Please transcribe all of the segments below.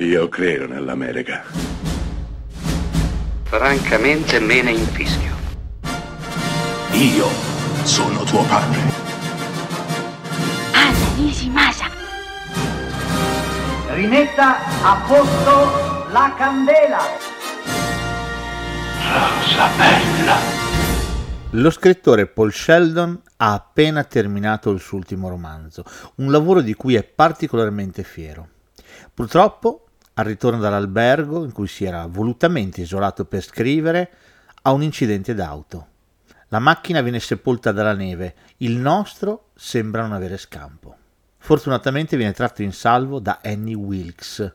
Io credo nell'America. Francamente me ne infischio. Io sono tuo padre. Anna Nishimasa. Rimetta a posto la candela. Rosa bella. Lo scrittore Paul Sheldon ha appena terminato il suo ultimo romanzo, un lavoro di cui è particolarmente fiero. Purtroppo, al ritorno dall'albergo in cui si era volutamente isolato per scrivere, ha un incidente d'auto. La macchina viene sepolta dalla neve, il nostro sembra non avere scampo. Fortunatamente viene tratto in salvo da Annie Wilkes,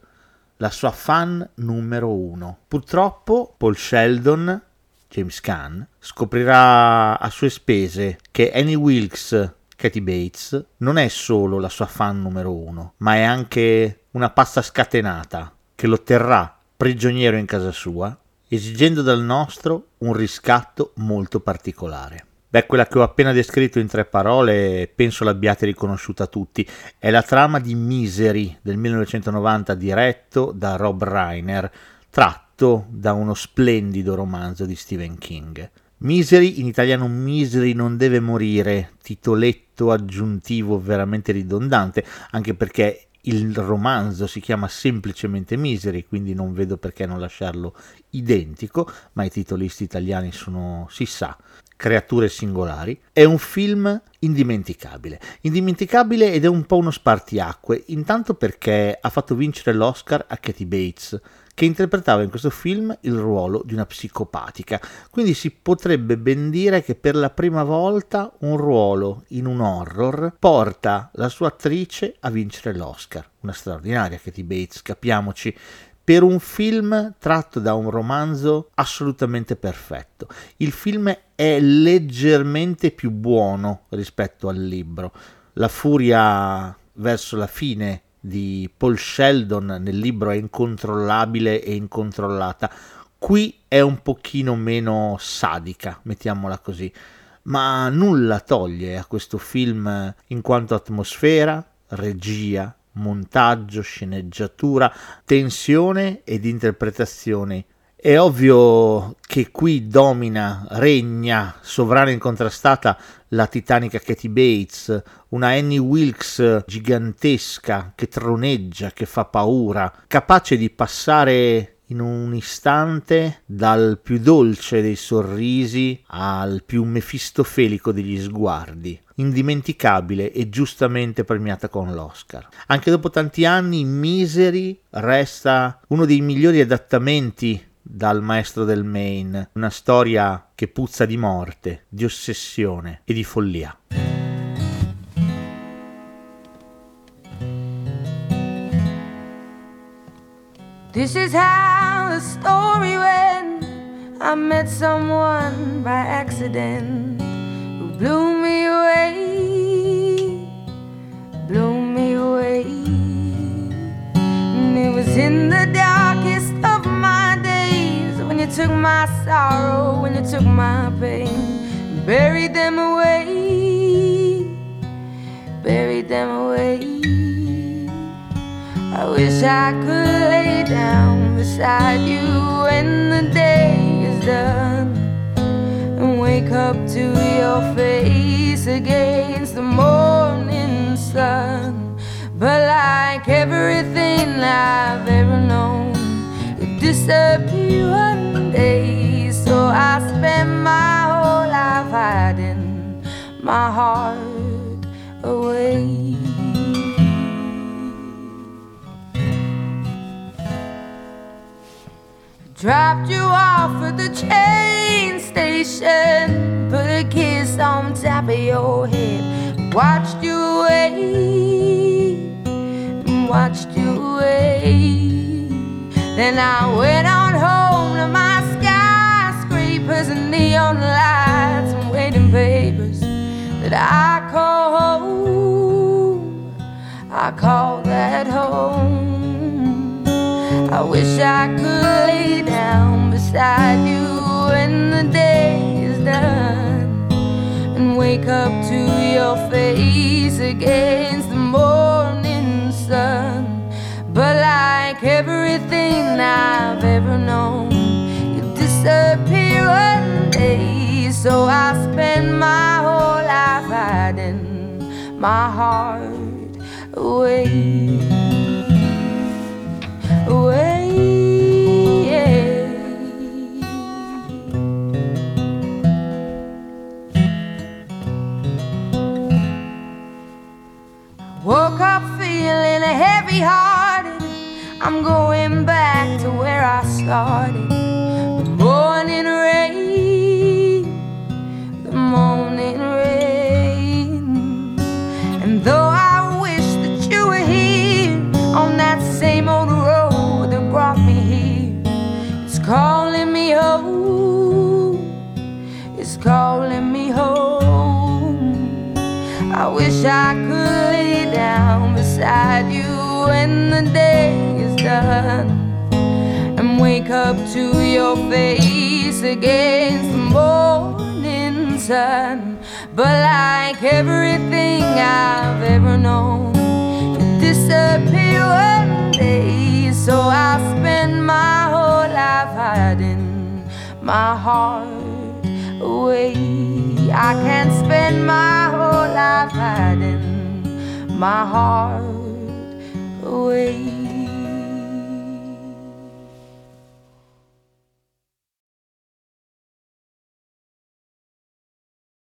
la sua fan numero uno. Purtroppo Paul Sheldon, James Caan, scoprirà a sue spese che Annie Wilkes, Katie Bates, non è solo la sua fan numero uno, ma è anche una pazza scatenata che lo terrà prigioniero in casa sua esigendo dal nostro un riscatto molto particolare. Beh, quella che ho appena descritto in tre parole penso l'abbiate riconosciuta tutti. È la trama di Misery del 1990 diretto da Rob Reiner, tratto da uno splendido romanzo di Stephen King. Misery, in italiano Misery non deve morire, titoletto aggiuntivo veramente ridondante, anche perché il romanzo si chiama semplicemente Misery, quindi non vedo perché non lasciarlo identico, ma i titolisti italiani sono, si sa, creature singolari. È un film indimenticabile. Indimenticabile ed è un po' uno spartiacque, intanto perché ha fatto vincere l'Oscar a Katie Bates, che interpretava in questo film il ruolo di una psicopatica. Quindi si potrebbe ben dire che per la prima volta un ruolo in un horror porta la sua attrice a vincere l'Oscar. Una straordinaria Katie Bates, capiamoci per un film tratto da un romanzo assolutamente perfetto. Il film è leggermente più buono rispetto al libro. La furia verso la fine di Paul Sheldon nel libro è incontrollabile e incontrollata. Qui è un pochino meno sadica, mettiamola così, ma nulla toglie a questo film in quanto atmosfera, regia, montaggio, sceneggiatura, tensione ed interpretazione è ovvio che qui domina, regna, sovrana incontrastata la titanica Katie Bates, una Annie Wilkes gigantesca che troneggia, che fa paura, capace di passare in un istante dal più dolce dei sorrisi al più mefistofelico degli sguardi, indimenticabile e giustamente premiata con l'Oscar. Anche dopo tanti anni, Misery resta uno dei migliori adattamenti dal maestro del Maine, una storia che puzza di morte, di ossessione e di follia. This is how the story went. I met someone by accident who blew me away, blew me away. And it was in the darkest took my sorrow, when you took my pain, buried them away, buried them away. I wish I could lay down beside you when the day is done and wake up to your face against the morning sun. But like everything I've ever known, it disappeared my heart away. Dropped you off at the train station, put a kiss on top of your head, watched you away, watched you away. Then I went on home I call home. I call that home. I wish I could lay down beside you when the day is done and wake up to your face against the morning sun. But like everything I've ever known. You disappear one day, so I spend my my heart away. Away. Woke up feeling heavy hearted. I'm going back to where I started. The morning rain, calling me home. It's calling me home. I wish I could lay down beside you when the day is done and wake up to your face against the morning sun. But like everything I've ever known, my heart away. I can't spend my whole life hiding my heart away.